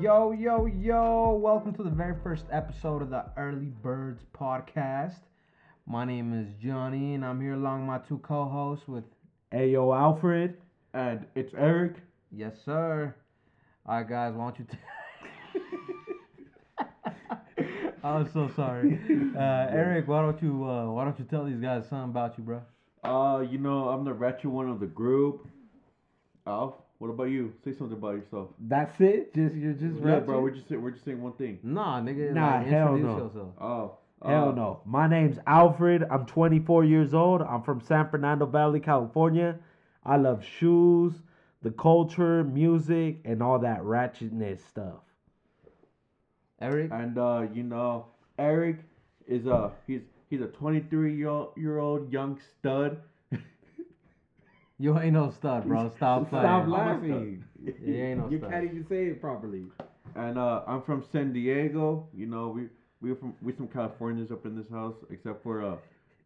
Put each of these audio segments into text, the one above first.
Yo, yo, yo, welcome to the very first episode of the Early Birds podcast. My name is Johnny, and I'm here along my two co hosts with, Ayo Alfred. And it's Eric. yes, sir. All right, guys, why don't you. T- I'm so sorry. Uh, Eric, why don't you uh, why don't you tell these guys something about you, bro? Uh, you know, I'm the ratchet one of the group. Alf, what about you? Say something about yourself. That's it? Just you're just yeah, rapping? bro, we're just we're just saying one thing. Nah, nigga. Nah, like, hell introduce no. yourself. Oh, Hell uh, no. My name's Alfred. I'm 24 years old. I'm from San Fernando Valley, California. I love shoes, the culture, music, and all that ratchetness stuff. Eric? And uh, you know, Eric is a he's he's a 23 year old, year old young stud. You ain't no stud, bro. Stop playing. Stop laughing. You ain't no you stud. can't even say it properly. And uh, I'm from San Diego. You know, we we from we some Californians up in this house, except for uh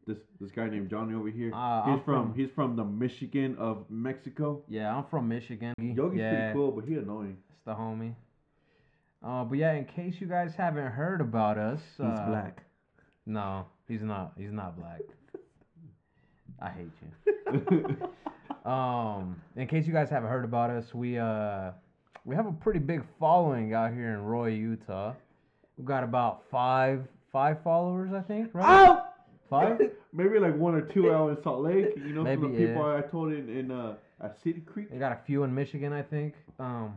this this guy named Johnny over here. Uh, he's from, from- he's from the Michigan of Mexico. Yeah, I'm from Michigan. Yogi's yeah, pretty cool, but he annoying. It's the homie. Uh, but yeah, in case you guys haven't heard about us, He's uh, black. No, he's not. He's not black. I hate you. Um, in case you guys haven't heard about us, we uh we have a pretty big following out here in Roy, Utah. We've got about five five followers, I think, right? Oh! Five? Maybe like one or two out in Salt Lake. You know, from the people yeah. I told in in uh, at City Creek. We got a few in Michigan, I think. Um,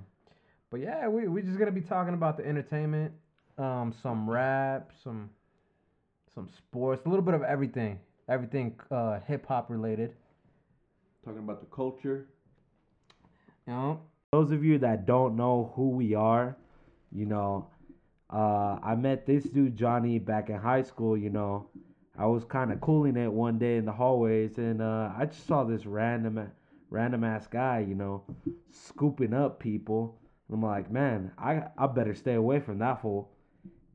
but yeah, we we just gonna be talking about the entertainment, um, some rap, some some sports, a little bit of everything, everything uh, hip hop related. Talking about the culture. You know, Those of you that don't know who we are, you know, uh, I met this dude Johnny back in high school. You know, I was kind of cooling it one day in the hallways, and uh, I just saw this random, random ass guy, you know, scooping up people. I'm like, man, I I better stay away from that fool.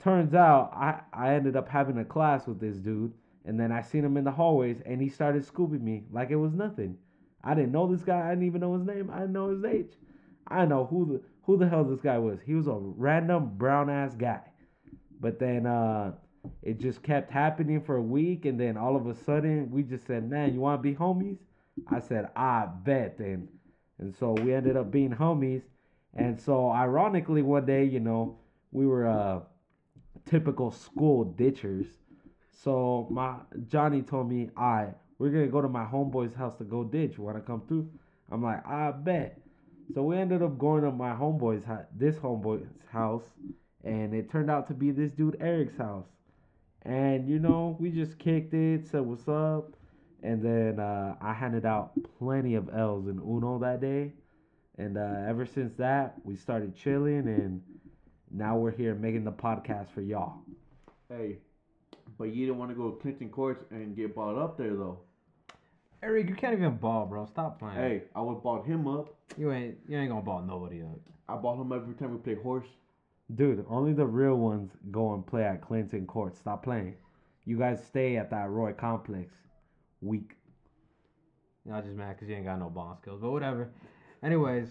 Turns out I I ended up having a class with this dude, and then I seen him in the hallways, and he started scooping me like it was nothing. I didn't know this guy. I didn't even know his name. I didn't know his age. I know who the who the hell this guy was. He was a random brown ass guy. But then uh it just kept happening for a week and then all of a sudden we just said, Man, you wanna be homies? I said, I bet then. And so we ended up being homies. And so ironically one day, you know, we were uh typical school ditchers. So my Johnny told me, "I we're gonna go to my homeboy's house to go ditch. You wanna come through?" I'm like, "I bet." So we ended up going to my homeboy's house, this homeboy's house, and it turned out to be this dude Eric's house. And you know, we just kicked it, said what's up, and then uh, I handed out plenty of L's in Uno that day. And uh, ever since that, we started chilling, and now we're here making the podcast for y'all. Hey, but you didn't want to go to Clinton Courts and get bought up there though. Eric, you can't even ball, bro. Stop playing. Hey, I would bought him up. you ain't you ain't gonna ball nobody up. I bought him every time we play horse. Dude, only the real ones go and play at Clinton Court. Stop playing. You guys stay at that Roy complex. Weak. You know, I just mad because you ain't got no ball skills, but whatever. Anyways,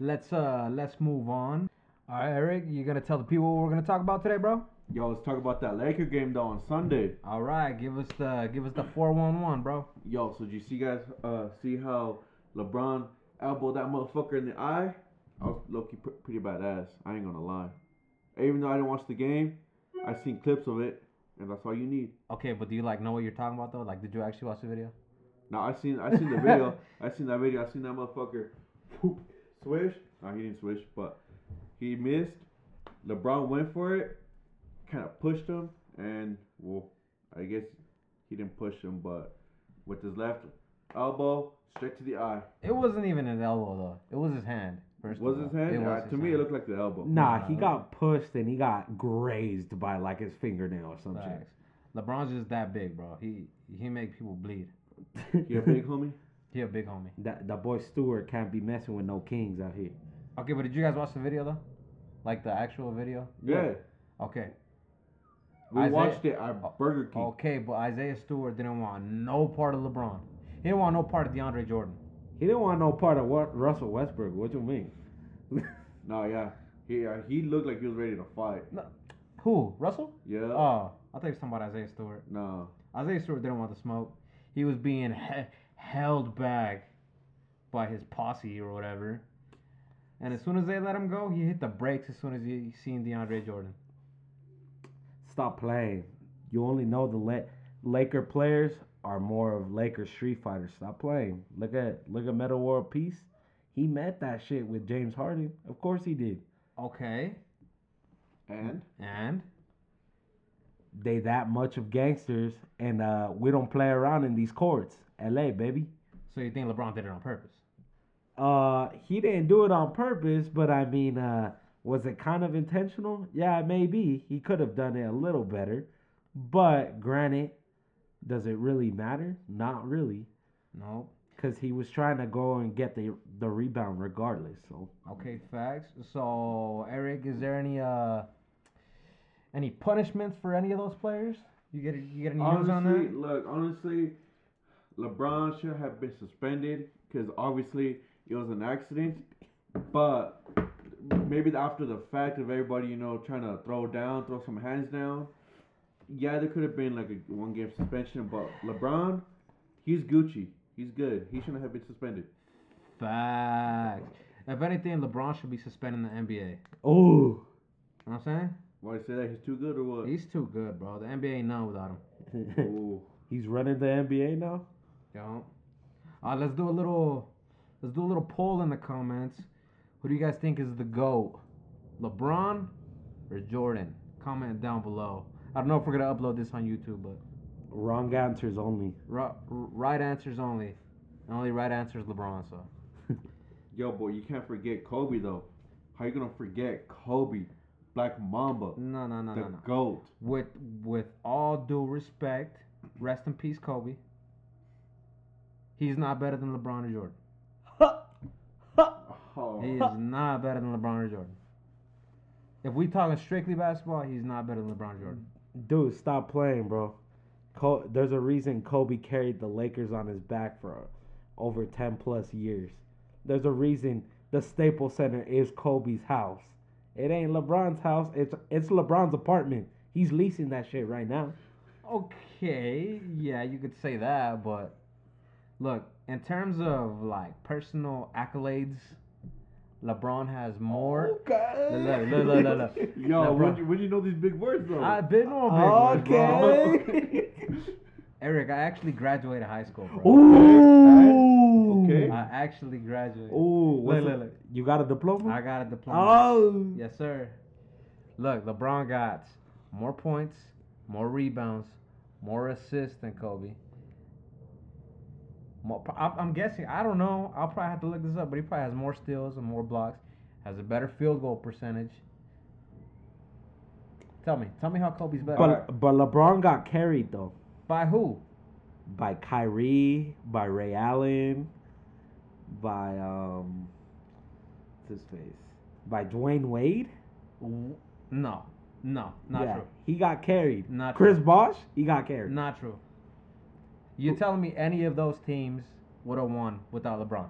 let's uh let's move on. All right, Eric, you gonna tell the people what we're gonna talk about today, bro? Yo, let's talk about that Laker game though on Sunday. All right, give us the give us the four one one, bro. Yo, so did you see guys uh see how LeBron elbowed that motherfucker in the eye? I was low-key pr- pretty badass. I ain't gonna lie. Even though I didn't watch the game, I seen clips of it, and that's all you need. Okay, but do you like know what you're talking about though? Like, did you actually watch the video? No, I seen I seen the video. I seen that video. I seen that motherfucker whoop, swish. No, he didn't swish, but he missed. LeBron went for it, kind of pushed him, and well, I guess he didn't push him, but with his left elbow straight to the eye. It wasn't even an elbow though. It was his hand. First Was of his all. hand? It Uh, was to his me, it looked like the elbow. Nah, Nah, he got pushed and he got grazed by like his fingernail or some Facts. LeBron's just that big, bro. He he make people bleed. shit. You a big homie? He a big homie. that that boy Stewart can't be messing with no kings out here. Okay, but did you guys watch the video though? Like the actual video? Yeah. Okay. We Isaiah- watched it at Burger King. Okay, but Isaiah Stewart didn't want no part of LeBron. He didn't want no part of DeAndre Jordan. He didn't want no part of what Russell Westbrook. What you mean? No, yeah. He uh, he looked like he was ready to fight. No. Who? Russell? Yeah. Oh, I thought you were talking about Isaiah Stewart. no. Isaiah Stewart didn't want the smoke. He was being he- held back by his posse or whatever. And as soon as they let him go, he hit the brakes as soon as he seen DeAndre Jordan. Stop playing. You only know the La- Laker players are more of Laker street fighters. Stop playing. Look at look at Metta World Peace. He met that shit with James Harden. Of course he did. Okay. And And They that much of gangsters, and uh, we don't play around in these courts. L.A. baby. so you think LeBron did it on purpose? Uh, he didn't do it on purpose, but I mean, uh, was it kind of intentional? Yeah, maybe he could have done it a little better. But granted, does it really matter? Not really, No. because he was trying to go and get the the rebound regardless. So Okay, facts. So Eric, is there any uh any punishments for any of those players? You get you get any news on honestly, that? look, honestly, LeBron should have been suspended because obviously it was an accident. But maybe after the fact of everybody, you know, trying to throw down, throw some hands down, yeah, there could have been like a one game suspension. But LeBron, he's Gucci. He's good. He shouldn't have been suspended. Facts. If anything, LeBron should be suspended in the NBA. oh, You know what I'm saying? Why you say that? He's too good or what? He's too good, bro. The NBA ain't none without him. Ooh. he's running the NBA now. Yo. Uh, let's do a little let's do a little poll in the comments. Who do you guys think is the GOAT? LeBron or Jordan? Comment down below. I don't know if we're gonna upload this on YouTube, but Wrong answers only. ri- right answers only. The only right answer is LeBron, so Yo, boy, you can't forget Kobe though. How you gonna forget Kobe, Black Mamba, no no no the no no. goat? With with all due respect, rest in peace, Kobe. He's not better than LeBron or Jordan. He is not better than LeBron or Jordan. If we talking strictly basketball, he's not better than LeBron or Jordan. Dude, stop playing, bro. Col- There's a reason Kobe carried the Lakers on his back for over 10 plus years. There's a reason the Staples Center is Kobe's house. It ain't LeBron's house. It's it's LeBron's apartment. He's leasing that shit right now. Okay, yeah, you could say that, but look, in terms of like personal accolades, LeBron has more. Okay. Look, look, look, look, look. Yo, when you, when you know these big words though? I've been on big ones, bro. Okay. Eric, I actually graduated high school, bro. Ooh. Okay. I actually graduated. Ooh. Look, the- look, look. You got a diploma? I got a diploma. oh. Yes, sir. Look, LeBron got more points, more rebounds, more assists than Kobe. More, I'm, guessing. I don't know. I'll probably have to look this up, but he probably has more steals and more blocks. Has a better field goal percentage. Tell me, tell me how Kobe's better. But but LeBron got carried though By who? by Kyrie, by Ray Allen, by um, what's his face, by Dwyane Wade. No, no, not yeah, true. he got carried. Not Chris true. Bosh, he got carried. Not true. You're telling me any of those teams would have won without LeBron?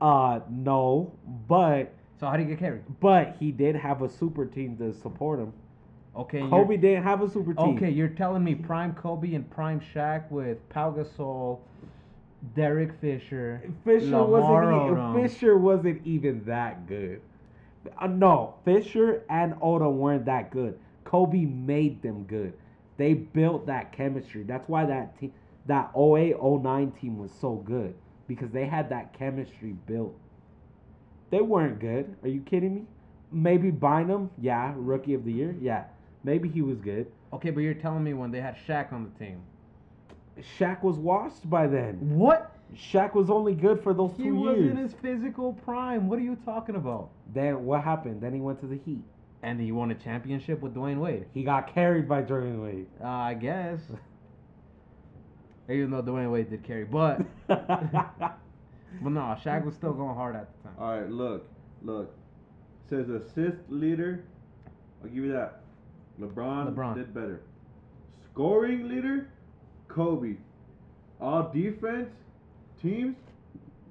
Uh, no, but So how do you get carried? but he did have a super team to support him. Okay, you're- Kobe didn't have a super team. Okay, you're telling me prime Kobe and prime Shaq with Pau Gasol, Derek Fisher, Fisher Lamar wasn't even, Odom. Fisher wasn't even that good. Uh, no, Fisher and Odom weren't that good. Kobe made them good. They built that chemistry. That's why that team, that 08 09 team was so good because they had that chemistry built. They weren't good. Are you kidding me? Maybe Bynum, yeah, rookie of the year, yeah. Maybe he was good. Okay, but you're telling me when they had Shaq on the team. Shaq was washed by then. What? Shaq was only good for those He two was years. in his physical prime. What are you talking about? Then what happened? Then he went to the Heat. And he won a championship with Dwyane Wade. He got carried by Dwyane Wade. Uh, I guess. Even though Dwyane Wade did carry, but but no, Shaq was still going hard at the time. All right, look, look. Says assist leader. I'll give you that. LeBron, LeBron. did better. Scoring leader, Kobe. All defense teams,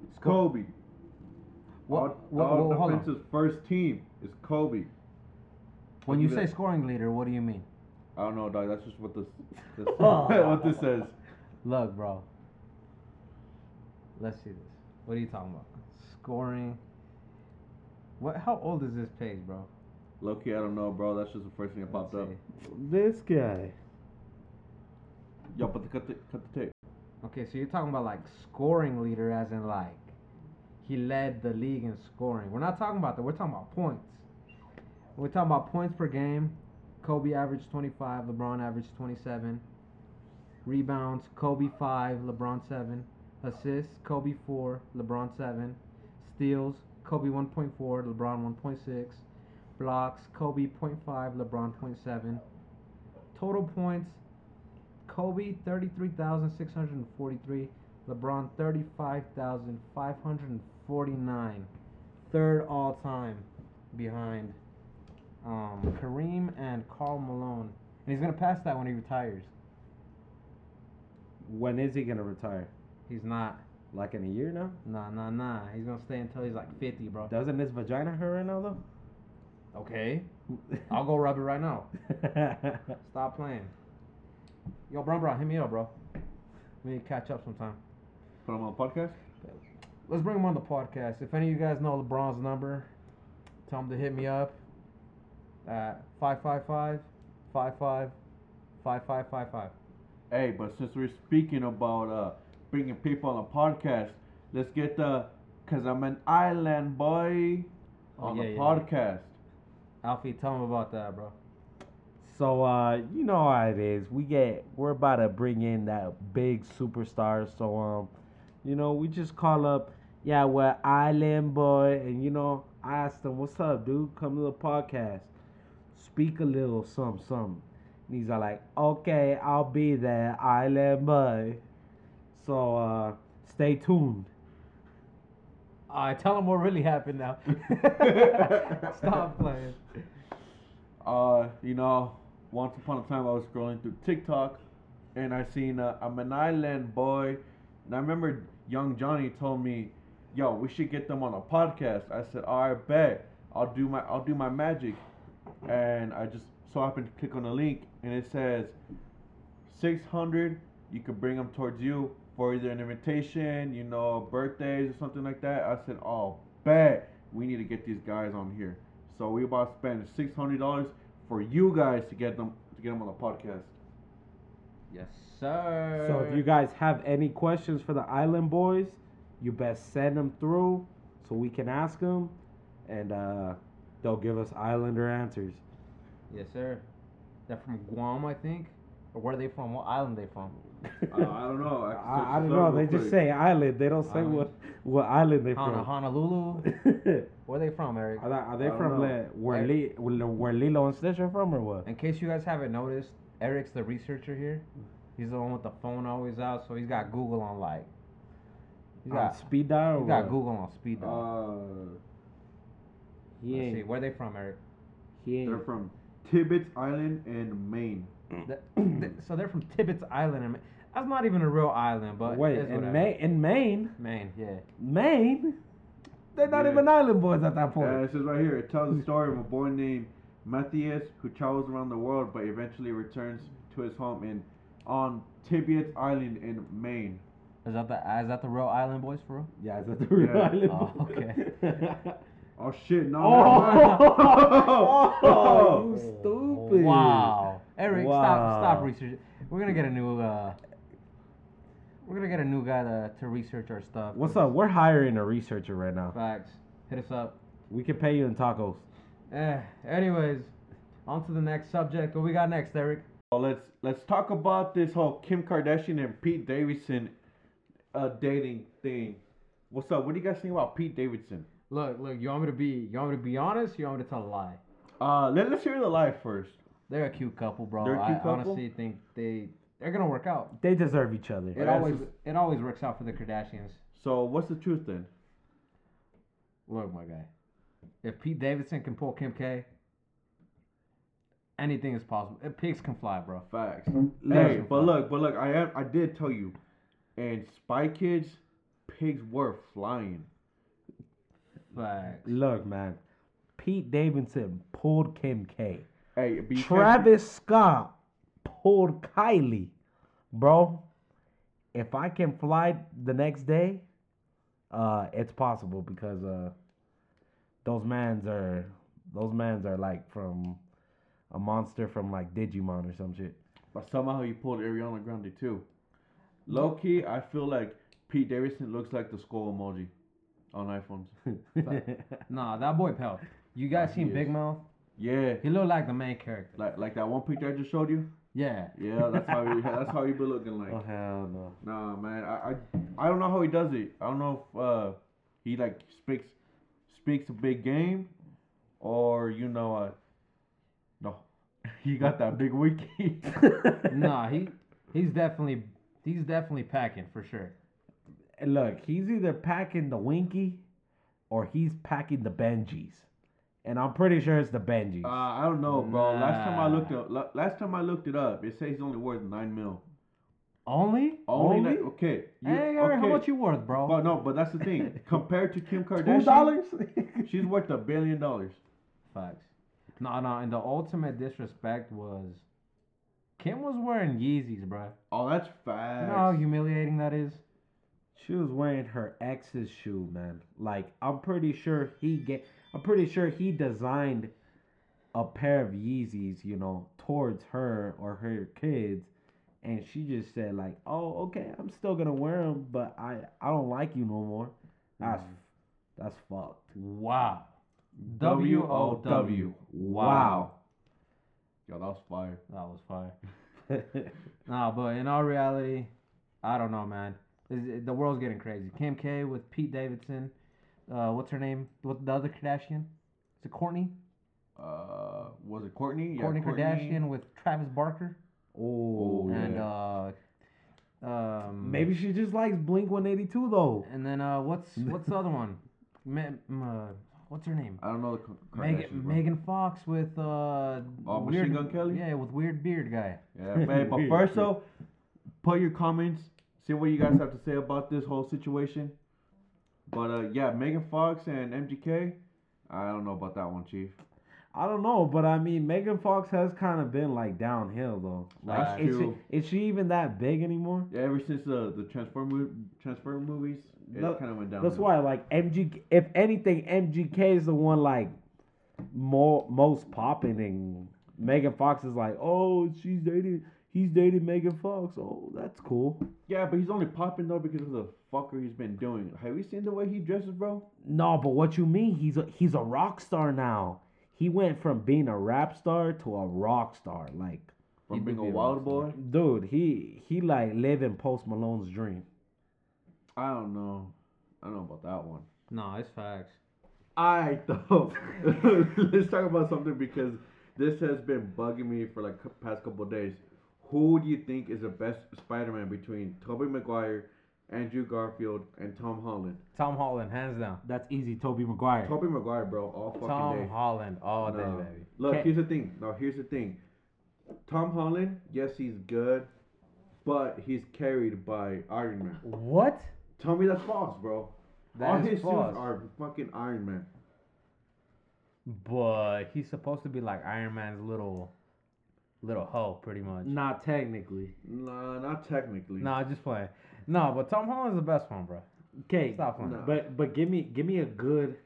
it's Kobe. What? All, what, all what- hold on. defense's first team is Kobe. When you say that. scoring leader, what do you mean? I don't know, dog. That's just what this, this what this says. Look, bro. Let's see this. What are you talking about? Scoring. What? How old is this page, bro? Low key, I don't know, bro. That's just the first thing that popped Let's up. see. This guy. Yo, but the, cut the cut the tape. Okay, so you're talking about like scoring leader, as in like he led the league in scoring. We're not talking about that. We're talking about points. We're talking about points per game. Kobe averaged 25. LeBron averaged 27. Rebounds. Kobe 5. LeBron 7. Assists. Kobe 4. LeBron 7. Steals. Kobe 1.4. LeBron 1.6. Blocks. Kobe 0.5. LeBron 0.7. Total points. Kobe 33,643. LeBron 35,549. Third all time behind um, Kareem and Karl Malone. And he's going to pass that when he retires. When is he gonna retire? He's not. Like in a year now? Nah, nah, nah. He's going to stay until he's like 50, bro. Doesn't his vagina hurt right now though? Okay. I'll go rub it right now. Stop playing. Yo, bro, bro, hit me up, bro. We need to catch up sometime. Put him on the podcast. Let's bring him on the podcast. If any of you guys know LeBron's number, tell him to hit me up at 555 55 5555. Hey, but since we're speaking about uh bringing people on the podcast, let's get the cause I'm an island boy Oh, on yeah, the yeah, yeah. podcast. Alfie, tell him about that, bro. So uh, you know how it is. We get we're about to bring in that big superstar. So um, you know, we just call up, yeah, we're Island Boy, and you know, I asked them, What's up, dude? Come to the podcast. Speak a little something, something. And he's all like, Okay, I'll be there, Island Boy. So uh stay tuned. Alright, tell him what really happened now. Stop playing. Uh, you know, once upon a time I was scrolling through TikTok, and I seen uh, I'm an island boy, and I remember young Johnny told me, "Yo, we should get them on a podcast." I said, "All right, bet. I'll do my I'll do my magic," and I just so happened to click on the link, and it says, 600. You could bring them towards you for either an invitation, you know, birthdays or something like that." I said, "Oh, bet we need to get these guys on here." So we about to spend six hundred dollars for you guys to get them to get them on the podcast. Yes, sir. So if you guys have any questions for the Island Boys, you best send them through so we can ask them, and uh, they'll give us Islander answers. Yes, sir. They're from Guam, I think. Or where are they from? What island they from? Uh, I don't know. I, I, I don't know. real They just say island. They don't say Island. what what island they Hon- from. Honolulu. where are Where they from, Eric? they, are they from know. Le, where, Li, where, where Lilo and Stitch are from or what? In case you guys haven't noticed, Eric's the researcher here. He's the one with the phone always out, so he's got Google on like. He's On got, speed dial or he's got what? Google on speed dial. Uh, He Let's see, ain't. where they from, Eric? He ain't. they're from Tibbetts Island and Maine. Th- th- so they're from Tibbetts Island. and That's not even a real island, but Wait, it's in whatever. Maine, in Maine, Maine, yeah. Maine, they're not Yeah. even island boys at that point. Uh, it says right here. It tells the story of a boy named Matthias who travels around the world, but eventually returns to his home in on Tibbetts Island in Maine. Is that the is that the real island boys for real? yeah, is that the real Yeah. island? Oh, boys? okay. Oh shit! No. Oh, Oh. you stupid. Wow. Eric, stop Wow. stop research. We're gonna get a new uh we're gonna get a new guy to, to research our stuff. What's up? We're hiring a researcher right now. Facts. Hit us up. We can pay you in tacos. Eh, anyways, on to the next subject. What we got next, Eric? Well, let's let's talk about this whole Kim Kardashian and Pete Davidson uh, dating thing. What's up? What do you guys think about Pete Davidson? Look, look, you want me to be you want me to be honest, you want me to tell a lie? Uh, let, let's hear the lie first. They're a cute couple, bro. They're a cute I couple? honestly think they they're gonna work out. They deserve each other. It That's always just- it always works out for the Kardashians. So, what's the truth then? Look, my guy. If Pete Davidson can pull Kim K, anything is possible. If pigs can fly, bro. Facts. Hey, can but fly. look, but look, I am, I did tell you, and Spy Kids, pigs were flying. Facts. Look, man. Pete Davidson pulled Kim K. Hey, but you Travis Scott pulled Kylie. Bro, if I can fly the next day, uh, it's possible because uh, those mans are those mans are like from a monster from like Digimon or some shit. But somehow he pulled Ariana Grande too. Low key, I feel like Pete Davidson looks like the skull emoji on iPhones. Nah, that boy pal. You guys Nah, he seen is. Big Mouth? Yeah, He looked like the main character. like like that one picture I just showed you. Yeah. Yeah, that's how he that's how he be looking like. oh hell no. Nah, man, I, I I don't know how he does it. I don't know if uh he like speaks speaks a big game, or you know uh no, he got that big wiki. nah, he he's definitely he's definitely packing for sure. Look, he's either packing the Winky or he's packing the Benjis. And I'm pretty sure it's the Benjis. Uh, I don't know, bro. Last time I looked up, last time I looked it up, it says he's only worth nine mil. Only? Only, Only? like, okay. You, Hey, Eric, how much you worth, bro? But no, but that's the thing. Compared to Kim Kardashian, Two dollars? she's worth a billion dollars. Facts. No, no, and the ultimate disrespect was Kim was wearing Yeezys, bro. Oh, that's facts. You know how humiliating that is? She was wearing her ex's shoe, man. Like I'm pretty sure he get. I'm pretty sure he designed a pair of Yeezys, you know, towards her or her kids, and she just said like, "Oh, okay, I'm still gonna wear them, but I I don't like you no more." That's mm. that's fucked. Wow. W O. W. Wow. Yo, that was fire. That was fire. Nah, but in all reality, I don't know, man. Is- The world's getting crazy. Kim K with Pete Davidson. Uh, what's her name? What the other Kardashian? Is it Kourtney? Uh, was it Kourtney? Kourtney Kardashian with Travis Barker. oh, And yeah. uh, um, maybe she just likes Blink 182 though. And then uh, what's what's the other one? Ma- m- uh, what's her name? I don't know the Megan Megan Fox with uh, Oh, weird Machine Gun Kelly? Yeah, with weird beard guy. Yeah, man. But first, though, put your comments. See what you guys have to say about this whole situation. But uh, yeah, Megan Fox and MGK. I don't know about that one, Chief. I don't know, but I mean, Megan Fox has kind of been like downhill though. Like, That's is she, is she even that big anymore? Yeah, ever since the the Transformer Transformer movies, it kind of went down. That's why, like MG, if anything, MGK is the one like more most popping, and Megan Fox is like, oh, she's dating, he's dating Megan Fox. Oh, that's cool. Yeah, but he's only popping though because of the fucker he's been doing. Have you seen the way he dresses, bro? No, but what you mean? He's a he's a rock star now. He went from being a rap star to a rock star. Like, From being a wild boy. dude, he he like living Post Malone's dream. I don't know. I don't know about that one. No, it's facts. Alright, though. Let's talk about something because this has been bugging me for like past couple of days. Who do you think is the best Spider-Man between Tobey Maguire, Andrew Garfield, and Tom Holland? Tom Holland, hands down. That's easy, Tobey Maguire. Tobey Maguire, bro, all fucking day. Tom day. Holland, all day, baby. Look, Can't- here's the thing. No, here's the thing. Tom Holland, yes, he's good, but he's carried by Iron Man. What? Tell me that's false, bro. That all is his false. suits are fucking Iron Man. But he's supposed to be like Iron Man's little, little hoe, pretty much. Not technically. Nah, not technically. No, I'm just playing. No, but Tom Holland's the best one, bro. Okay, Stop playing. No. but but give me give me a good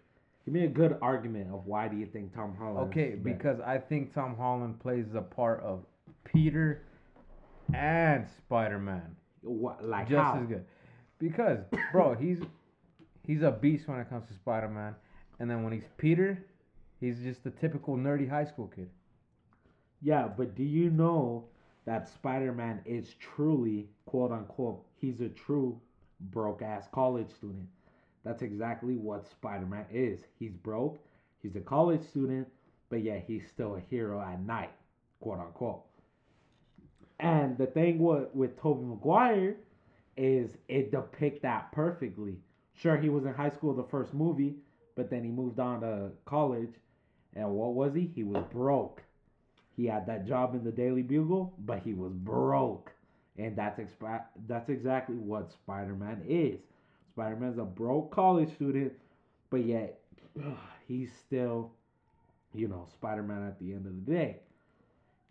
give me a good argument of why do you think Tom Holland? Okay, is because I think Tom Holland plays the part of Peter and Spider Man what like just how? as good. Because, bro, he's he's a beast when it comes to Spider Man, and then when he's Peter, he's just the typical nerdy high school kid. Yeah, but do you know that Spider Man is truly quote unquote he's a true broke ass college student. That's exactly what Spider Man is. He's broke. He's a college student, but yet he's still a hero at night, quote unquote. And the thing with with Tobey Maguire is it depict that perfectly. Sure, he was in high school the first movie, but then he moved on to college, and what was he? He was broke. He had that job in the Daily Bugle, but he was broke, and that's expa- that's exactly what Spider Man is. Spider Man's a broke college student, but yet he's still, you know, Spider Man at the end of the day.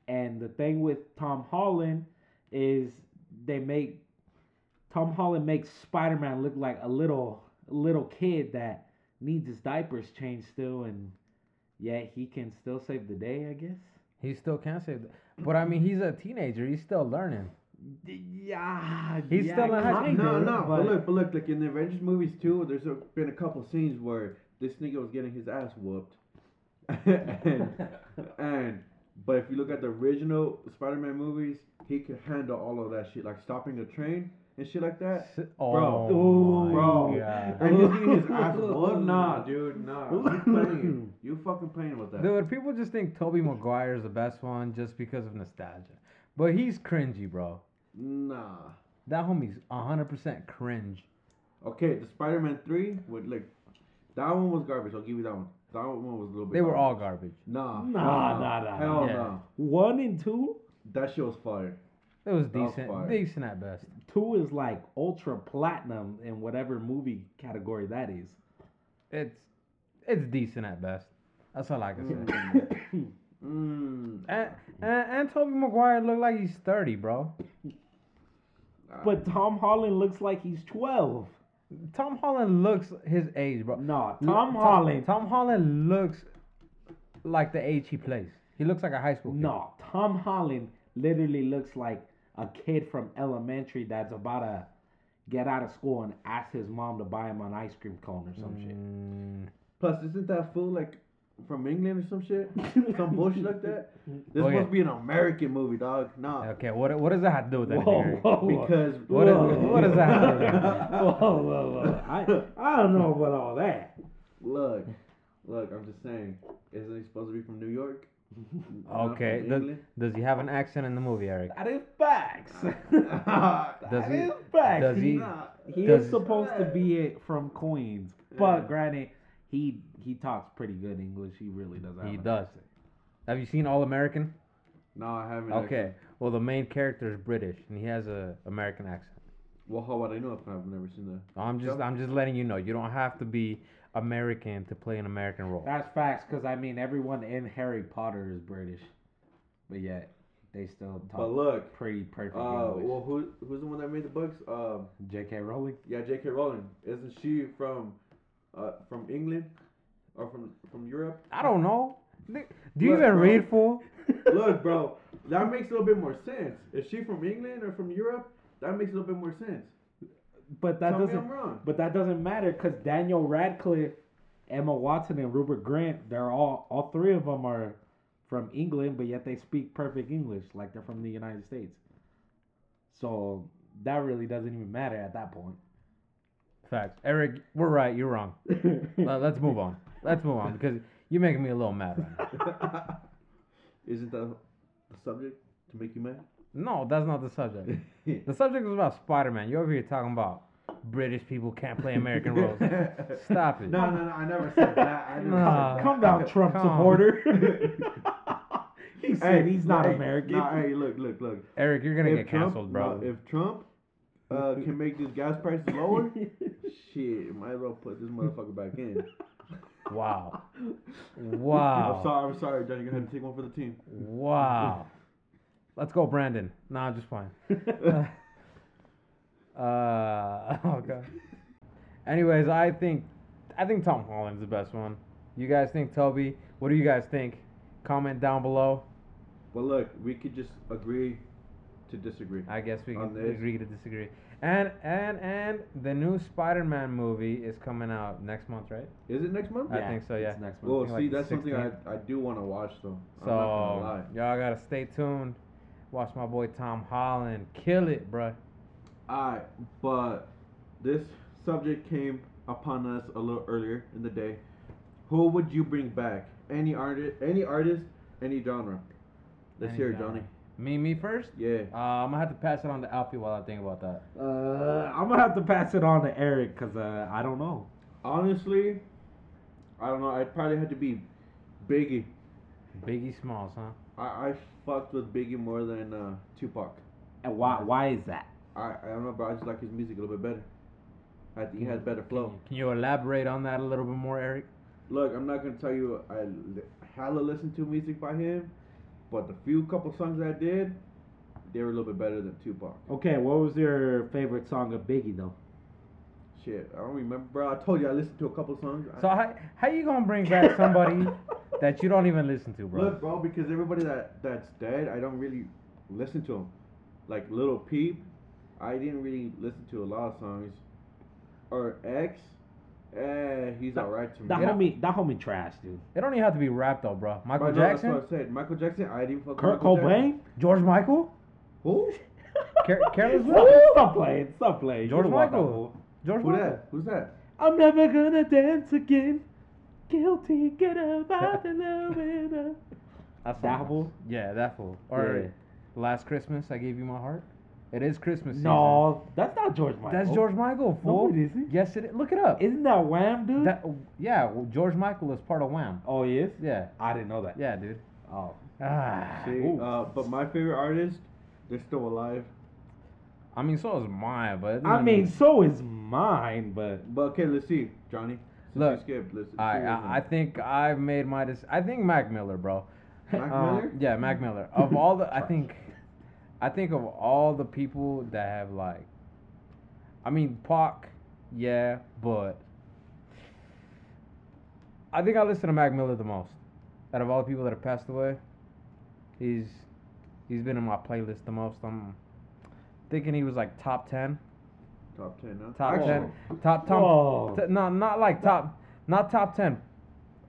And the thing with Tom Holland is they make Tom Holland makes Spider Man look like a little little kid that needs his diapers changed still, and yet he can still save the day, I guess. He still can't save that. But I mean, he's a teenager. He's still learning. Yeah, He's yeah, still in high school. No, no, but, but- look, but look, like in the Avengers movies too, there's a, been a couple scenes where this nigga was getting his ass whooped, and, and but if you look at the original Spider-Man movies, he could handle all of that shit, like stopping a train and shit like that. S- Oh, Bro. my Bro. God. And he's getting his ass whooped. Nah, dude, nah. You playing? You fucking playing with that? Dude, people just think Tobey Maguire is the best one just because of nostalgia. But he's cringy, bro. Nah. That homie's 100% cringe. Okay, the Spider-Man three with like that one was garbage. I'll give you that one. That one was a little bit. They were all garbage. garbage. Nah, Nah, nah, nah, hell nah. no. One and two, That shit was fire. It was That was decent. fire. decent at best. Two is like ultra platinum in whatever movie category that is. It's it's decent at best. That's all I can say. Mm. and, and, and Tobey Maguire looked like he's 30, bro. But Tom Holland looks like he's 12. Tom Holland looks his age, bro. No, Tom Holland. Tom Holland looks like the age he plays. He looks like a high school kid. No, Tom Holland literally looks like a kid from elementary that's about to get out of school and ask his mom to buy him an ice cream cone or some Mm, Plus, isn't that fool like from England or some shit? some bullshit like that. This Okay. must be an American movie, dog. Nah, okay, what what does that have to do with shit. anything? Whoa, Eric? whoa, whoa. because What is what does that have to do with anything? whoa, whoa, whoa. I, I don't know about all that. look, look. I'm just saying. Isn't he supposed to be from New York? Not Okay, does, does he have an accent in the movie, Eric? That is facts. Does That he- is facts. does he- Nah. He Does- is supposed to be it from Queens, Yeah. but granted, he he talks pretty good English. He really does. Have He does. accent. Have you seen All American? No, I haven't. Okay. actually. Well, the main character is British and he has a American accent. Well, how would I know if I've never seen that? I'm just So- I'm just letting you know. You don't have to be American to play an American role. That's facts, because I mean, everyone in Harry Potter is British, but yet they still talk. But look, pretty perfect uh, English. well, who who's the one that made the books? Um, J.K. Rowling. yeah, J.K. Rowling. Isn't she from, uh, from England, or from from Europe? I don't know. Do you Look, even bro. read fool? Look, bro, that makes a little bit more sense. Is she from England or from Europe? That makes a little bit more sense. But that Tell doesn't. I'm wrong. But that doesn't matter because Daniel Radcliffe, Emma Watson, and Rupert Grint, they're all all three of them are from England, but yet they speak perfect English like they're from the United States. So that really doesn't even matter at that point. Facts. Eric, we're right. You're wrong. Uh, let's move on. Let's move on because you're making me a little mad right now. Isn't that the subject to make you mad? No, that's not the subject. The subject was about Spider-Man. You're over here talking about British people can't play American roles. Stop it. No, no, no. I never said that. I never Nah. said that. Come down, Trump Come. supporter. he said Hey, he's not hey, American. Nah, hey, look, look, look. Eric, you're gonna If get Trump- canceled, bro. no, if Trump uh, can make these gas prices lower, shit, might as well put this motherfucker back in. Wow. Wow. I'm sorry, I'm sorry, gonna have to take one for the team. Wow. Let's go, Brandon. Nah, I'm just fine. Uh, oh god. Anyways, I think I think Tom Holland's the best one. You guys think Tobey? What do you guys think? Comment down below. But look, we could just agree to disagree. I guess we On can this. agree to disagree. And and and the new Spider-Man movie is coming out next month, right? Is it next month? I think so, yeah. it's next month. Well, see, like the that's something I, I do want to watch though. So I'm not gonna lie. y'all gotta stay tuned. Watch my boy Tom Holland kill it, bruh. Alright, but this subject came upon us a little earlier in the day. Who would you bring back? Any artist, any artist, any genre. Let's Any hear it, genre. Johnny. Me, me first. Yeah. Uh, I'm gonna have to pass it on to Alfie while I think about that. Uh, I'm gonna have to pass it on to Eric because uh, I don't know. Honestly, I don't know. I'd probably have to be Biggie. Biggie Smalls, huh? I, I fucked with Biggie more than uh, Tupac. And why? Why is that? I I don't know, but I just like his music a little bit better. I think he has better flow. Can you elaborate on that a little bit more, Eric? look, I'm not gonna tell you I li- hella listen to music by him, but the few couple songs I did, they were a little bit better than Tupac. Okay, what was your favorite song of Biggie though? Shit, I don't remember, bro. I told you I listened to a couple songs. I- So how how you gonna bring back somebody that you don't even listen to, bro? Look, bro, because everybody that that's dead, I don't really listen to them. Like Lil Peep, I didn't really listen to a lot of songs. Or X, eh, he's That- alright to me. That Yeah. homie, that homie trash, dude. It don't even have to be rap though, bro. Michael But no, Jackson, That's what I said. Michael Jackson, I didn't fuck Kurt with Michael Cobain. Jackson. George Michael, Who? Car- Careless Stop, Whisper? stop playing, stop playing. George You know what Michael. fool. George Who Michael. that? Who's that? I'm never gonna dance again. Guilty, get about the love. That's That all. fool? Yeah, that fool. Or Yeah. Last Christmas, I gave you my heart. It is Christmas season. No, that's not George Michael. that's George Michael. No, Fool. it isn't. Yes, it is. Look it up. Isn't that Wham, dude? That, yeah, well, George Michael is part of Wham. oh, he is. Yeah, I didn't know that. yeah, dude. Oh, Ah, See, uh, but my favorite artist, they're still alive. I mean, so is mine, but I doesn't mean, so is mine, but But okay, let's see, Johnny. Since Look, you skipped, let's see I, what I I think I've made my dec- I think Mac Miller, bro. Mac Um, Miller? Yeah, Mac Miller. Of all the, I think, I think of all the people that have like, I mean, Pac, yeah, but I think I listen to Mac Miller the most. Out of all the people that have passed away, he's he's been in my playlist the most. I'm thinking he was like top ten, top ten. Huh? top Actually, ten, top top. Whoa. T- no, not like top, not top ten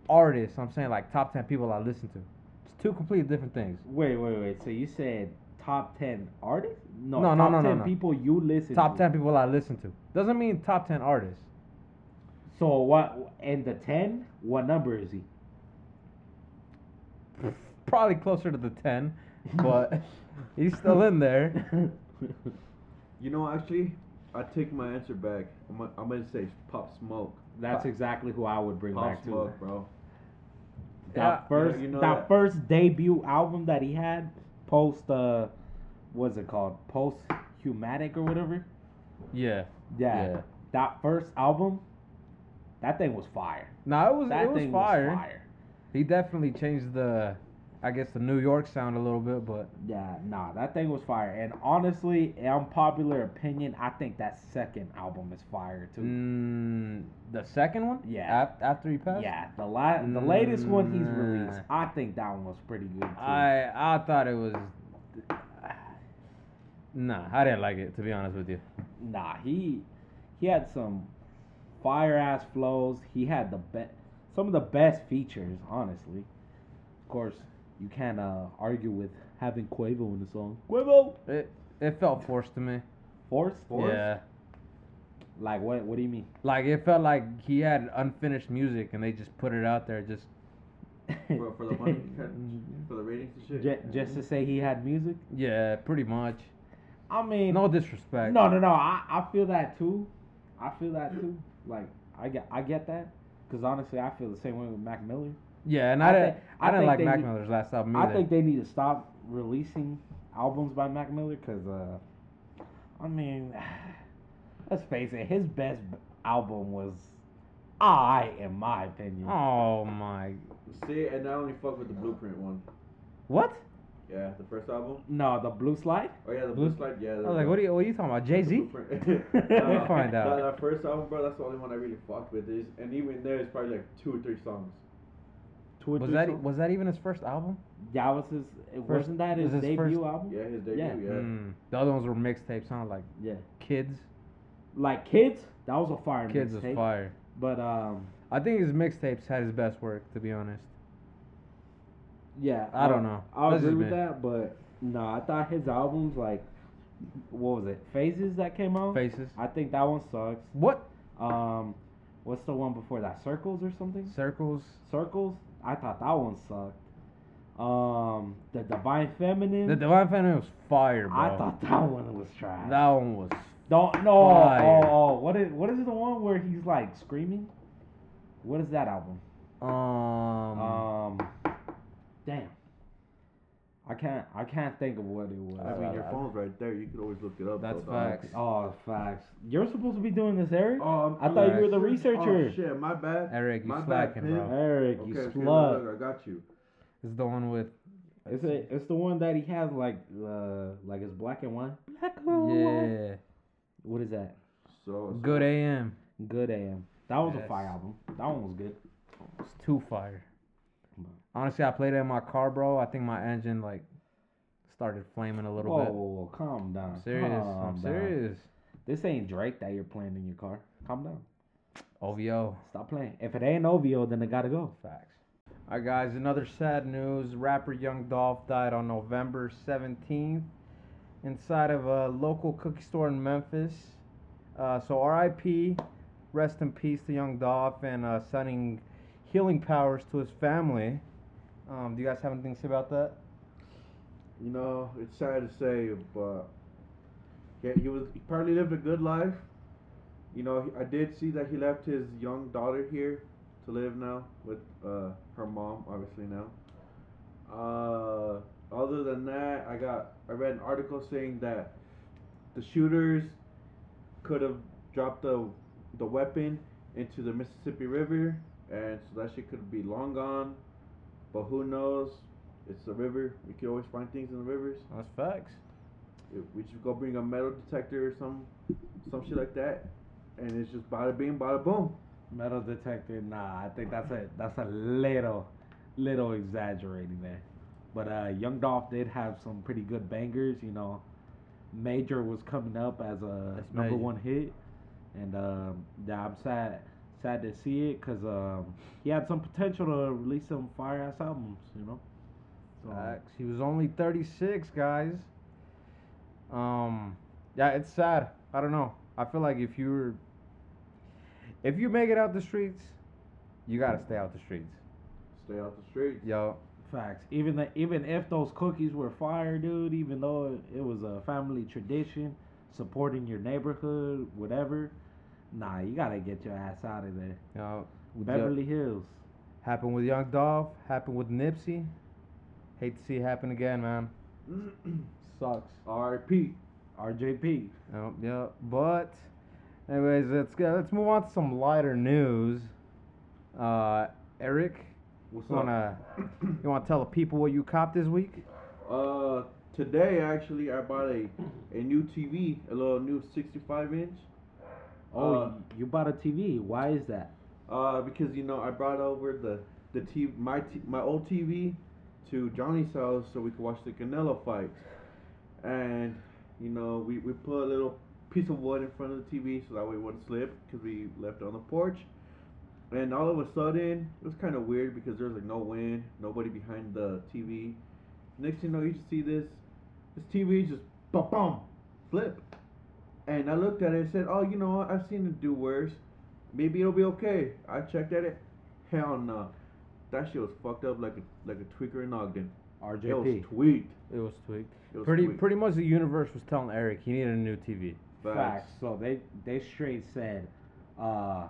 artists. I'm saying like top ten people I listen to. It's two completely different things. wait, wait, wait. So you said top ten artists? No, No, no, top no, no, ten no. people you listen. To. Top to. ten people I listen to doesn't mean top ten artists. So what? And the ten? What number is he? Probably closer to the ten, but he's still in there. You know, actually, I take my answer back. I'm, gonna- I'm gonna say Pop Smoke. That's exactly who I would bring Pop back to. Smoke, bro. That Yeah. first, You know- you know that, that- first debut album that he had, post, uh, what's it called? Post Humatic or whatever. Yeah, Yeah. Yeah. That first album, that thing was fire. no, it was That it was thing fire. was fire. He definitely changed the, I guess the New York sound a little bit, but Yeah, nah, that thing was fire. And honestly, unpopular opinion, I think that second album is fire too. mm, the second one, Yeah. Af- after he passed, Yeah, the la- the latest one he's released, I think that one was pretty good too. I I thought it was. Nah, I didn't like it to be honest with you. Nah, he he had some fire ass flows. He had the best, some of the best features. Honestly, of course, you can't uh, argue with having Quavo in the song. Quavo It it felt forced to me. forced. Forced? Yeah, Like what? What do you mean? like it felt like he had unfinished music and they just put it out there. Just For, for the money, for the ratings and shit. Ju- just to say he had music. yeah, pretty much. I mean, No disrespect. no, no, no. I, I feel that too. I feel that too. Like I get I get that. Cause honestly, I feel the same way with Mac Miller. Yeah, and I I, didn't. think- I, I didn't think like they Mac need- Miller's last album I think they need to stop releasing albums by Mac Miller because, uh, I mean, let's face it, his best album was I, in my opinion. Oh my. See, and I only fuck with the Blueprint one. What? Yeah, the first album. No, the Blue Slide. Oh yeah, the Blue- Blue Slide. Yeah. I was like, what are you? What are you talking about? Jay Z? we'll find out. That, that first album, bro, that's the only one I really fucked with. Is and even there, it's probably like two or three songs. Two or Was three that songs. was that even his first album? That was his. It First- wasn't that his, was his debut first- album? Yeah, his debut. Yeah. Yeah. Mm, the other ones were mixtapes. Sound like Yeah. kids. Like Kids, that was a fire mixtape. Kids was mixtape. fire. But um, I think his mixtapes had his best work, to be honest. yeah, I don't know. I agree with me. that, but no, I thought his albums like, what was it? Phases that came out. Faces. I think that one sucks. What? Um, what's the one before that? Circles or something? Circles. Circles. I thought that one sucked. Um, the Divine Feminine. The Divine Feminine was fire, bro. I thought that one was trash. that one was. Don't no. Fire. Oh, oh, what is what is the one where he's like screaming? What is that album? Um. Um, damn. I can't. I can't think of what it was. I mean, your Uh, phone's right there. You could always look it up. That's though, dog. facts. Oh, facts. You're supposed to be doing this, Eric. Oh, I'm, I thought you were the researcher. Oh researcher. shit, my bad. Eric, you My slacking, Pim. bro. Eric, Okay, you okay, slut. look, I got you. It's the one with. It's a, it's the one that he has like uh like it's black and white. Yeah. What is that? So, so Good AM. Good AM. That was Yes. a fire album. That one was good. It's too fire. Honestly, I played it in my car, bro. I think my engine like started flaming a little Whoa, bit. whoa, whoa, calm down. I'm serious. Calm I'm down. serious. This ain't Drake that you're playing in your car. Calm down. OVO. Stop playing. If it ain't OVO, then it gotta go. Facts. Alright, guys, another sad news. Rapper Young Dolph died on November 17th inside of a local cookie store in Memphis. Uh, so, RIP, rest in peace to Young Dolph, and uh, sending healing powers to his family. Um, do you guys have anything to say about that? You know, it's sad to say, but yeah, he was he probably lived a good life. You know, I did see that he left his young daughter here to live now with uh, her mom, obviously now. Uh, other than that, I got I read an article saying that the shooters could have dropped the the weapon into the Mississippi River, and so that shit could be long gone. But who knows? It's a river. We can always find things in the rivers. That's facts. If we should go bring a metal detector or some some shit like that, and it's just bada bing, bada boom. Metal detector, nah. I think that's a that's a little, little exaggerating there. But uh, Young Dolph did have some pretty good bangers. You know, Major was coming up as a That's number Major. one hit, and um, yeah, I'm sad sad to see it because um, he had some potential to release some fire ass albums. You know. So, Facts. He was only 36, guys. Um, yeah, it's sad. I don't know. I feel like if you're, if you make it out the streets, you gotta stay out the streets. Stay out the streets. Yo, Facts. Even the, even if those cookies were fire, dude. Even though it, it was a family tradition, supporting your neighborhood, whatever. Nah, you gotta get your ass out of there. yo, Beverly Hills. happened with Young Dolph. Happened with Nipsey. Hate to see it happen again, man. Sucks. R.I.P. RJP. Yep, yep. But, anyways, let's get let's move on to some lighter news. Uh, Eric, What's you up? wanna you wanna tell the people what you copped this week? Uh, today actually I bought a a new TV, a little new 65 inch. Oh, Uh, you bought a TV. Why is that? Uh, because you know I brought over the the TV, my t- my old TV to Johnny's house so we could watch the Canelo fight, and you know we we put a little piece of wood in front of the TV so that way it wouldn't slip because we left it on the porch. And all of a sudden, it was kind of weird because there was like no wind, nobody behind the TV. Next thing you know, you just see this, this TV just bum bum, flip. And I looked at it and said, "Oh, you know what? I've seen it do worse. Maybe it'll be okay." I checked at it. Hell no, that shit was fucked up like a like a tweaker in Ogden. It was RJP. tweaked. It was tweaked. It was Pretty tweaked. pretty much the universe was telling Eric he needed a new TV. Facts. So they they straight said, uh,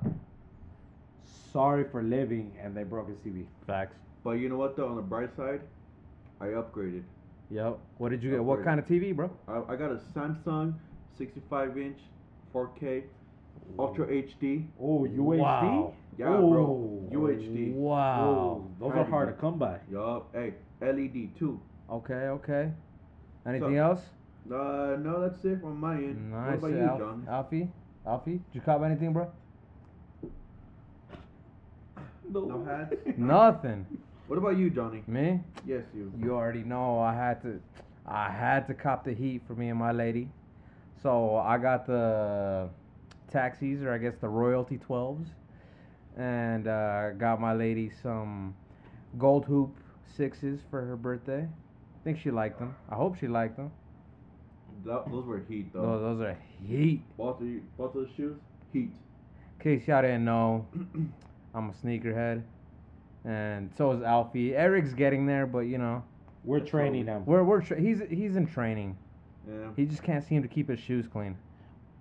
sorry for living, and they broke his TV. Facts. But you know what though? On the bright side, I upgraded. Yep. What did you get? What kind of TV, bro? I, I got a Samsung 65 inch 4K Ultra HD. Oh, UHD. Wow. Yeah, bro. UHD. Wow. Oh, those are hard to come by. Yup. Hey, LED too. Okay, okay. Anything So- else? Uh, no, that's it from my end. Nice. What about you, Alf- John? Alfie? Alfie? Did you cop anything, bro? No hats. Nothing. What about you, Johnny? Me? Yes, you. You already know I had to I had to cop the heat for me and my lady. So I got the taxis or I guess the royalty 12s and uh, got my lady some gold hoop sixes for her birthday. I think she liked them. I hope she liked them. That, those were heat though. Those, those are heat. Both of you, both of the shoes, heat. In case y'all didn't know, I'm a sneakerhead. And so is Alfie. Eric's getting there, but you know, We're training him. we're we're tra- he's he's in training. Yeah. He just can't seem to keep his shoes clean.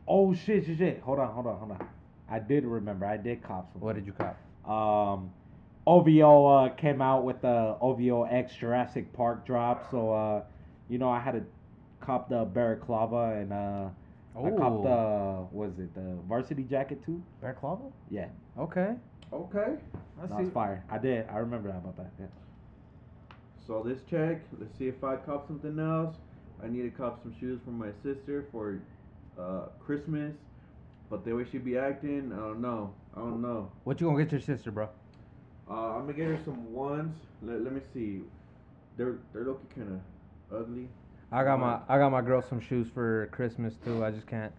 Oh shit, shit, shit. Hold on, hold on, hold on. I did remember. I did cop some. What did you cop? Um, OVO uh, came out with the OVO X Jurassic Park drop, so uh, you know I had to cop the Barraclava and uh, I copped the was it the varsity jacket too? Bear Yeah, Okay. Okay. I that was fire. I did. I remember that about that. Yeah. So this check. Let's see if I cop something else. I need to cop some shoes for my sister for uh, Christmas. But the way she be acting, I don't know. I don't know. What you gonna get your sister, bro? Uh, I'm gonna get her some ones. Let, let me see. They're they're looking kind of ugly. I got my I got my girl some shoes for Christmas too. I just can't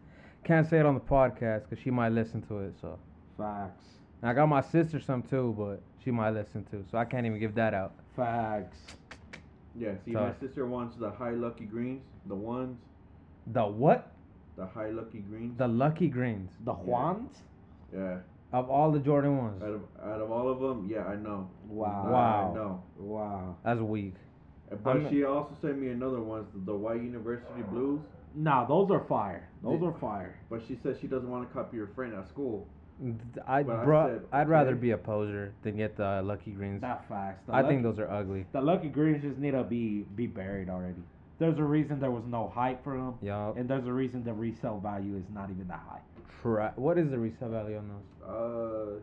can't say it on the podcast because she might listen to it. So Facts. and I got my sister some too, but she might listen too. So I can't even give that out. Facts. Yeah. See, Tough. my sister wants the high lucky greens. The ones. The what? The high lucky greens. The Lucky Greens The Juans? yeah. of all the Jordan ones. Out of out of all of them, yeah, I know. Wow. Wow. I know. Wow. That's weak. But I'm- she also sent me another one, the White University Blues. Nah, those are fire. Those Did- are fire. But she said she doesn't want to copy her friend at school. I But I bro, said, I'd rather okay. be a poser than get the Lucky Greens. That facts. The I think those are ugly. the Lucky Greens just need to be be buried already. There's a reason there was no hype for them, Yeah. and there's a reason the resale value is not even that high. Try. What is the resale value on those? Uh,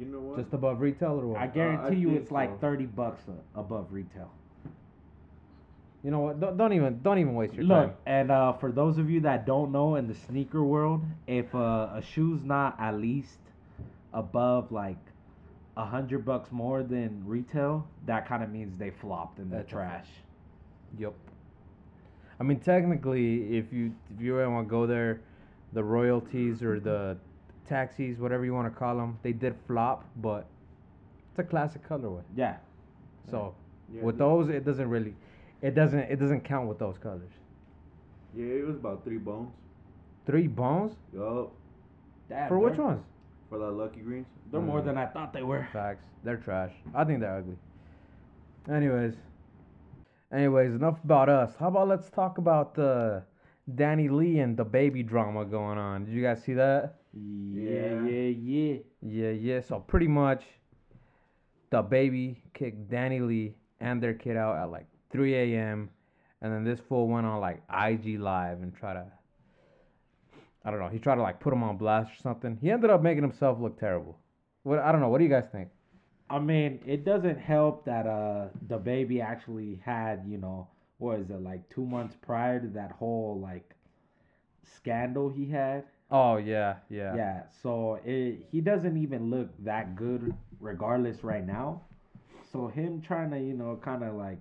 you know what? Just above retail or what? I guarantee I you think it's like thirty bucks a, above retail. You know what? Don't, don't even don't even waste your Look, time. and uh, for those of you that don't know in the sneaker world, if uh, a shoe's not at least above like a hundred bucks more than retail, that kind of means they flopped in the That's a trash. Yep. I mean, technically, if you if you really want to go there, the royalties or the taxis, whatever you want to call them, they did flop, but it's a classic colorway. Yeah, So yeah, with those, it doesn't really, it doesn't it doesn't count with those colors. Yeah, it was about three bones. Three bones Yup. Damn, for which they're- ones? For that Lucky Greens. They're more Mm. than I thought they were. Facts. They're trash. I think they're ugly. Anyways. Anyways, enough about us. How about let's talk about the DaniLeigh and DaBaby drama going on. Did you guys see that? Yeah, Yeah. yeah, yeah. Yeah, yeah. So pretty much DaBaby kicked DaniLeigh and their kid out at like 3 a.m. And then this fool went on like IG Live and tried to, I don't know, he tried to like put him on blast or something. He ended up making himself look terrible. What I don't know. What do you guys think? I mean, it doesn't help that uh DaBaby actually had, you know, what is it, like two months prior to that whole like scandal he had. Oh yeah, yeah. Yeah, so it, he doesn't even look that good regardless right now. So him trying to, you know, kind of like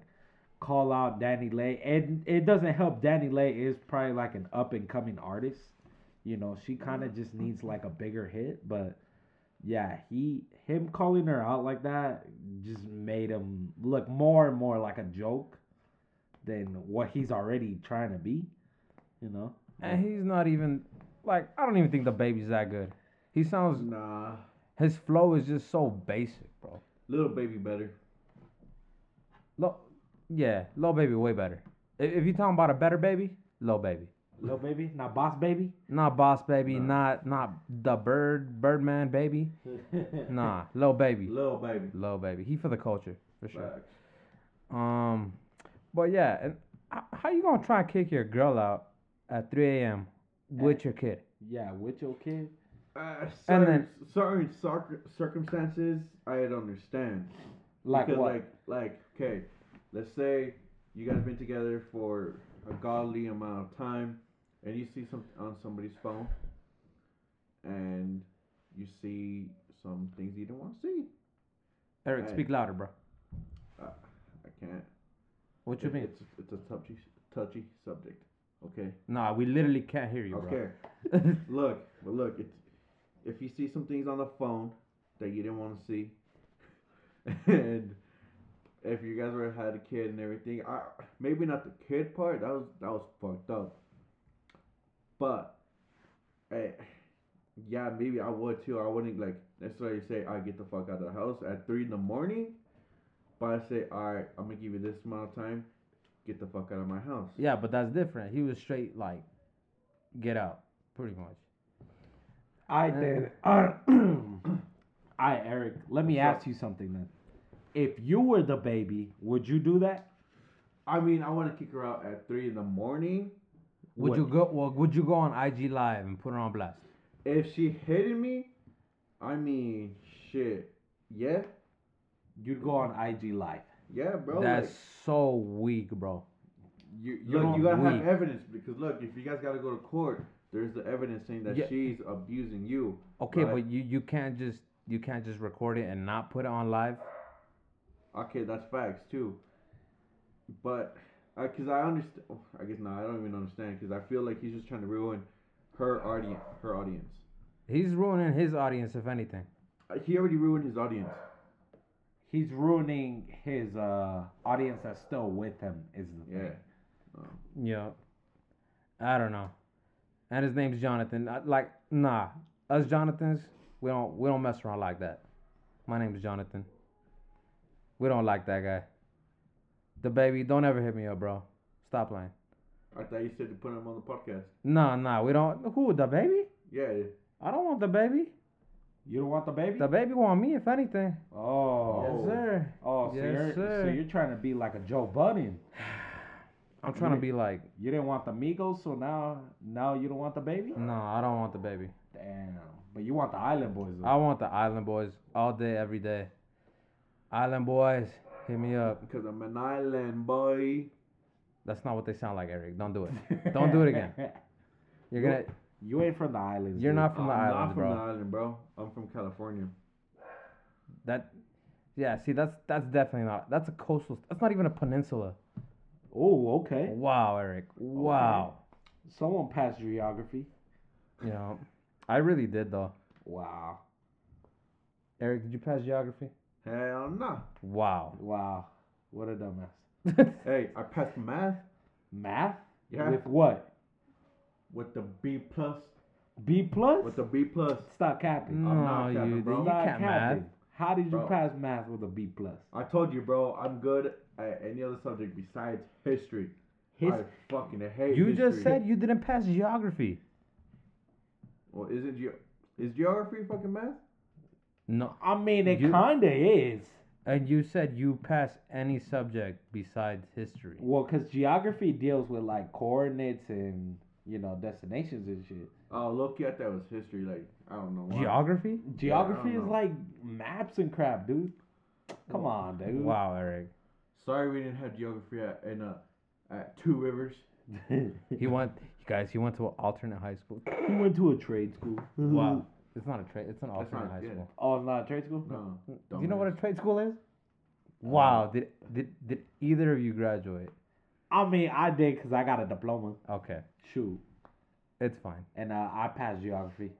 call out DaniLeigh, and it doesn't help DaniLeigh is probably like an up and coming artist. You know, she kind of just needs like a bigger hit, but yeah, he him calling her out like that just made him look more and more like a joke than what he's already trying to be. You know? And he's not even like I don't even think DaBaby's that good. He sounds Nah. his flow is just so basic, bro. Little baby better. Lo, yeah, low baby way better. If, if you talking about a better baby, low baby. Little baby, not boss baby. Not boss baby, Nah. not not the bird Birdman baby. Nah, low baby, Little baby. low baby. He for the culture for sure. Facts. Um, but yeah, and how you gonna try and kick your girl out at 3 a.m. with your kid? Yeah, with your kid. Uh, And then- certain circ- circumstances, I'd understand. Like because what? like like okay, let's say you guys been together for a godly amount of time, and you see some on somebody's phone, and you see some things you don't want to see. Eric, Hey. speak louder, bro. Uh, I can't. What you It- mean? It's it's a touchy touchy subject. Okay. Nah, we literally can't hear you, Okay. bro. Okay. look, but look, it's if you see some things on the phone that you didn't want to see, and if you guys were had a kid and everything, I maybe not the kid part. That was that was fucked up. But, eh, yeah, maybe I would too. I wouldn't like necessarily say I get the fuck out of the house at three in the morning, but I say, all right, I'm gonna give you this amount of time. Get the fuck out of my house. Yeah, but that's different. He was straight like, get out, pretty much. I did. I Eric, let me What's ask you something then. If you were DaBaby, would you do that? I mean, I want to kick her out at three in the morning. Would What? you go? Well, would you go on IG Live and put her on blast? If she hitting me, I mean, shit. Yeah, You'd go on IG Live. yeah, bro. That's like, so weak, bro. You, you look, don't- you gotta weak. have evidence because look, if you guys gotta go to court, there's the evidence saying that Yeah. she's abusing you. Okay, Right. but you you can't just you can't just record it and not put it on live. Okay, that's facts too. But, uh, cause I understand. I guess not. I don't even understand because I feel like he's just trying to ruin her audience. Her audience. He's ruining his audience, if anything. Uh, He already ruined his audience. He's ruining his uh, audience that's still with him. Is the Yeah. thing. Yeah. I don't know. And his name's Jonathan. I- Like, nah, us Jonathans, we don't we don't mess around like that. My name's Jonathan. We don't like that guy. DaBaby, don't ever hit me up, bro. Stop playing. I thought you said to put him on the podcast. Nah, nah, we don't. Who DaBaby? Yeah. I don't want DaBaby. You don't want DaBaby? The baby want me, if anything. oh. Yes, sir. Oh, so Yes, you're so sir. you're trying to be like a Joe Budden. I'm trying to be like, You didn't want the Migos, so now now you don't want DaBaby? no, I don't want DaBaby. Damn. But you want the Island Boys though. I want the Island Boys all day, every day. Island Boys, hit me up. Because I'm an island boy. That's not what they sound like, Eric. Don't do it. Don't do it again. You're gonna. You ain't from the islands. You're dude. not from the I'm islands, not from bro. the island, bro. I'm from California. That. Yeah. See, that's that's definitely not. That's a coastal. That's not even a peninsula. Oh, okay. Wow, Eric. Wow. Someone passed geography. You know, I really did though. Wow. Eric, did you pass geography? Hell no. Wow. Wow. What a dumbass. Hey, I passed math Math? Yeah. With what? with the B plus. B plus? With the B plus. Stop capping. no, I'm not you, capping, bro. you Stop can't math. capping. How did you Bro. pass math with a B plus? I told you, bro. I'm good at any other subject besides history. His, I fucking hate. You history. just said you didn't pass geography. Well, is it ge- is geography fucking math? No, I mean, it You- kinda is. and you said you pass any subject besides history. Well, because geography deals with like coordinates and you know destinations and shit. Oh, look, at that was history. Like I don't know. Why. Geography? Geography don't is know. like maps and crap, dude. Come on, dude. Wow, Eric. Sorry, we didn't have geography at in uh at Two Rivers. He went, guys. He went to an alternate high school. he went to a trade school. Wow, it's not a trade. It's an That's alternate not high good. school. Oh, it's not a trade school. No. Do you know what a trade school is? Wow. Did did did either of you graduate? I mean, I did because I got a diploma. Okay, Shoot, it's fine. and uh, I passed geography.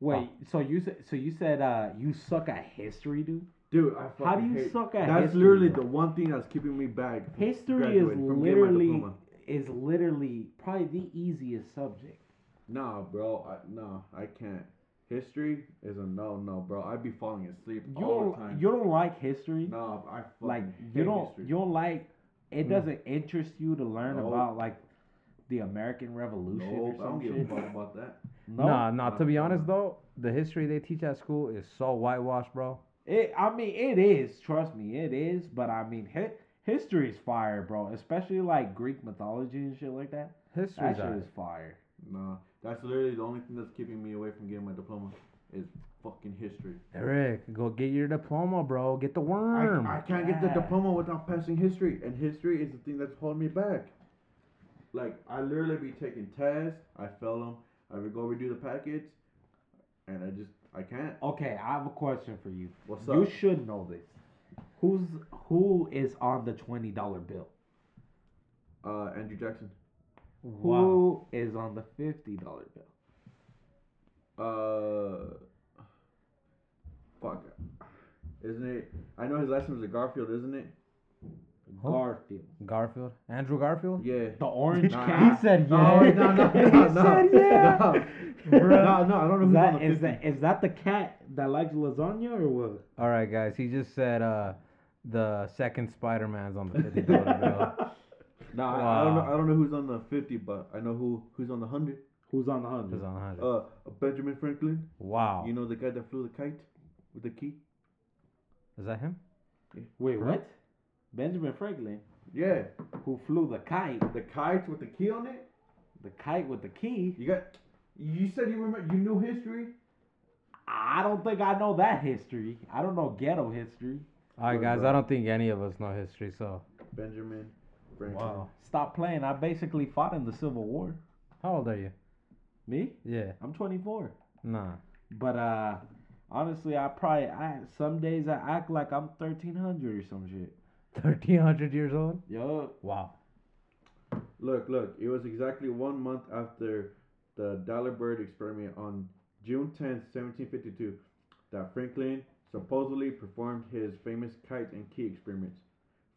Wait, so you said so you said uh, you suck at history, dude? Dude, I fucking How do you hate- suck at history? That's history, literally bro? the one thing that's keeping me back. from History is from literally is literally probably the easiest subject. Nah, bro. I, no, I can't. History is a no, no, bro. I'd be falling asleep You all the don't time. you don't like history? no, I fucking like hate you don't history. you don't like it Mm. doesn't interest you to learn Nope. about like the American Revolution Nope, or I don't some give shit. a fuck about that. No, Nah, nah. To be honest though, the history they teach at school is so whitewashed, bro. it. I mean, it is. Trust me, it is. But I mean, hi- history is fire, bro. Especially like Greek mythology and shit like that. History That shit is fire. No, that's literally the only thing that's keeping me away from getting my diploma is fucking history. Eric, go get your diploma, bro. Get the worm. I, I can't get the diploma without passing history, and history is the thing that's holding me back. Like I literally be taking tests, I fail them, I would go redo the packets, and I just I can't. Okay, I have a question for you. What's up? You should know this. Who's who is on the twenty dollar bill? Uh, Andrew Jackson. Wow. Who is on the fifty dollar bill? Uh, fuck. Isn't it? I know his last name is Garfield, isn't it? Who? Garfield. Garfield. Andrew Garfield. Yeah. The orange Nah. cat. He said No, yeah. no, no, He no, no, said yeah. no, no, no, I don't know Is who's that, on the is 50. that is that the cat that likes lasagna or what? All right, guys. He just said uh, the second Spider Man's on the fifty dollar bill. No, I, I don't know. I don't know who's on the fifty, but I know who who's on the hundred. Who's on the Who's hundred? on the hundred? Uh, Benjamin Franklin. wow. You know the guy that flew the kite with the key. Is that him? Wait, what? Benjamin Franklin, Yeah, who flew the kite, the kite with the key on it. the kite with the key. You got. You said you remember. You knew history. I don't think I know that history. I don't know ghetto history. All right, Good, guys. bro. I don't think any of us know history, so Benjamin Franklin. Stop playing. I basically fought in the Civil War. how old are you? Me? Yeah, I'm 24. nah. But uh, honestly, I probably I some days I act like I'm 1300 or some shit. Thirteen hundred years old. Yo, Wow. Look, look. It was exactly one month after the Dalibard experiment on June 10th, 1752, that Franklin supposedly performed his famous kite and key experiments.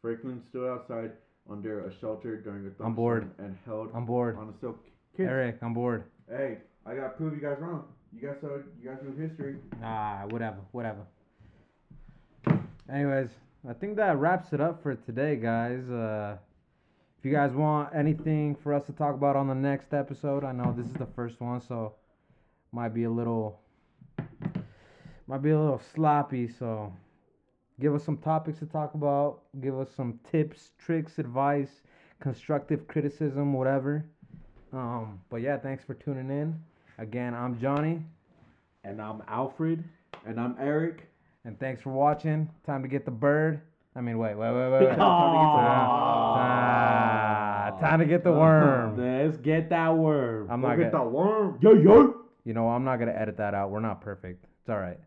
Franklin stood outside under a shelter during a I'm bored. thunderstorm and held I'm bored. on a silk. Kids, Eric, I'm bored. hey, I gotta prove you guys wrong. You guys saw, you guys knew history. Ah, whatever, whatever. Anyways, I think that wraps it up for today, guys. Uh, if you guys want anything for us to talk about on the next episode, I know this is the first one, so might be a little, might be a little sloppy. So, give us some topics to talk about. Give us some tips, tricks, advice, constructive criticism, whatever. Um, but yeah, thanks for tuning in. Again, I'm Johnny. and I'm Alfred. And I'm Eric. And thanks for watching. Time to get the bird. I mean, wait, wait, wait, wait. wait. Ah. Ah, time to get the worm. Let's get that worm. I'm Go not get gonna. that worm. yo yo. You know, I'm not gonna edit that out. We're not perfect. It's all right.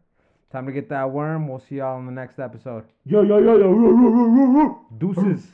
Time to get that worm. We'll see y'all in the next episode. Yo yo yo yo yo yo yo yo. Deuces.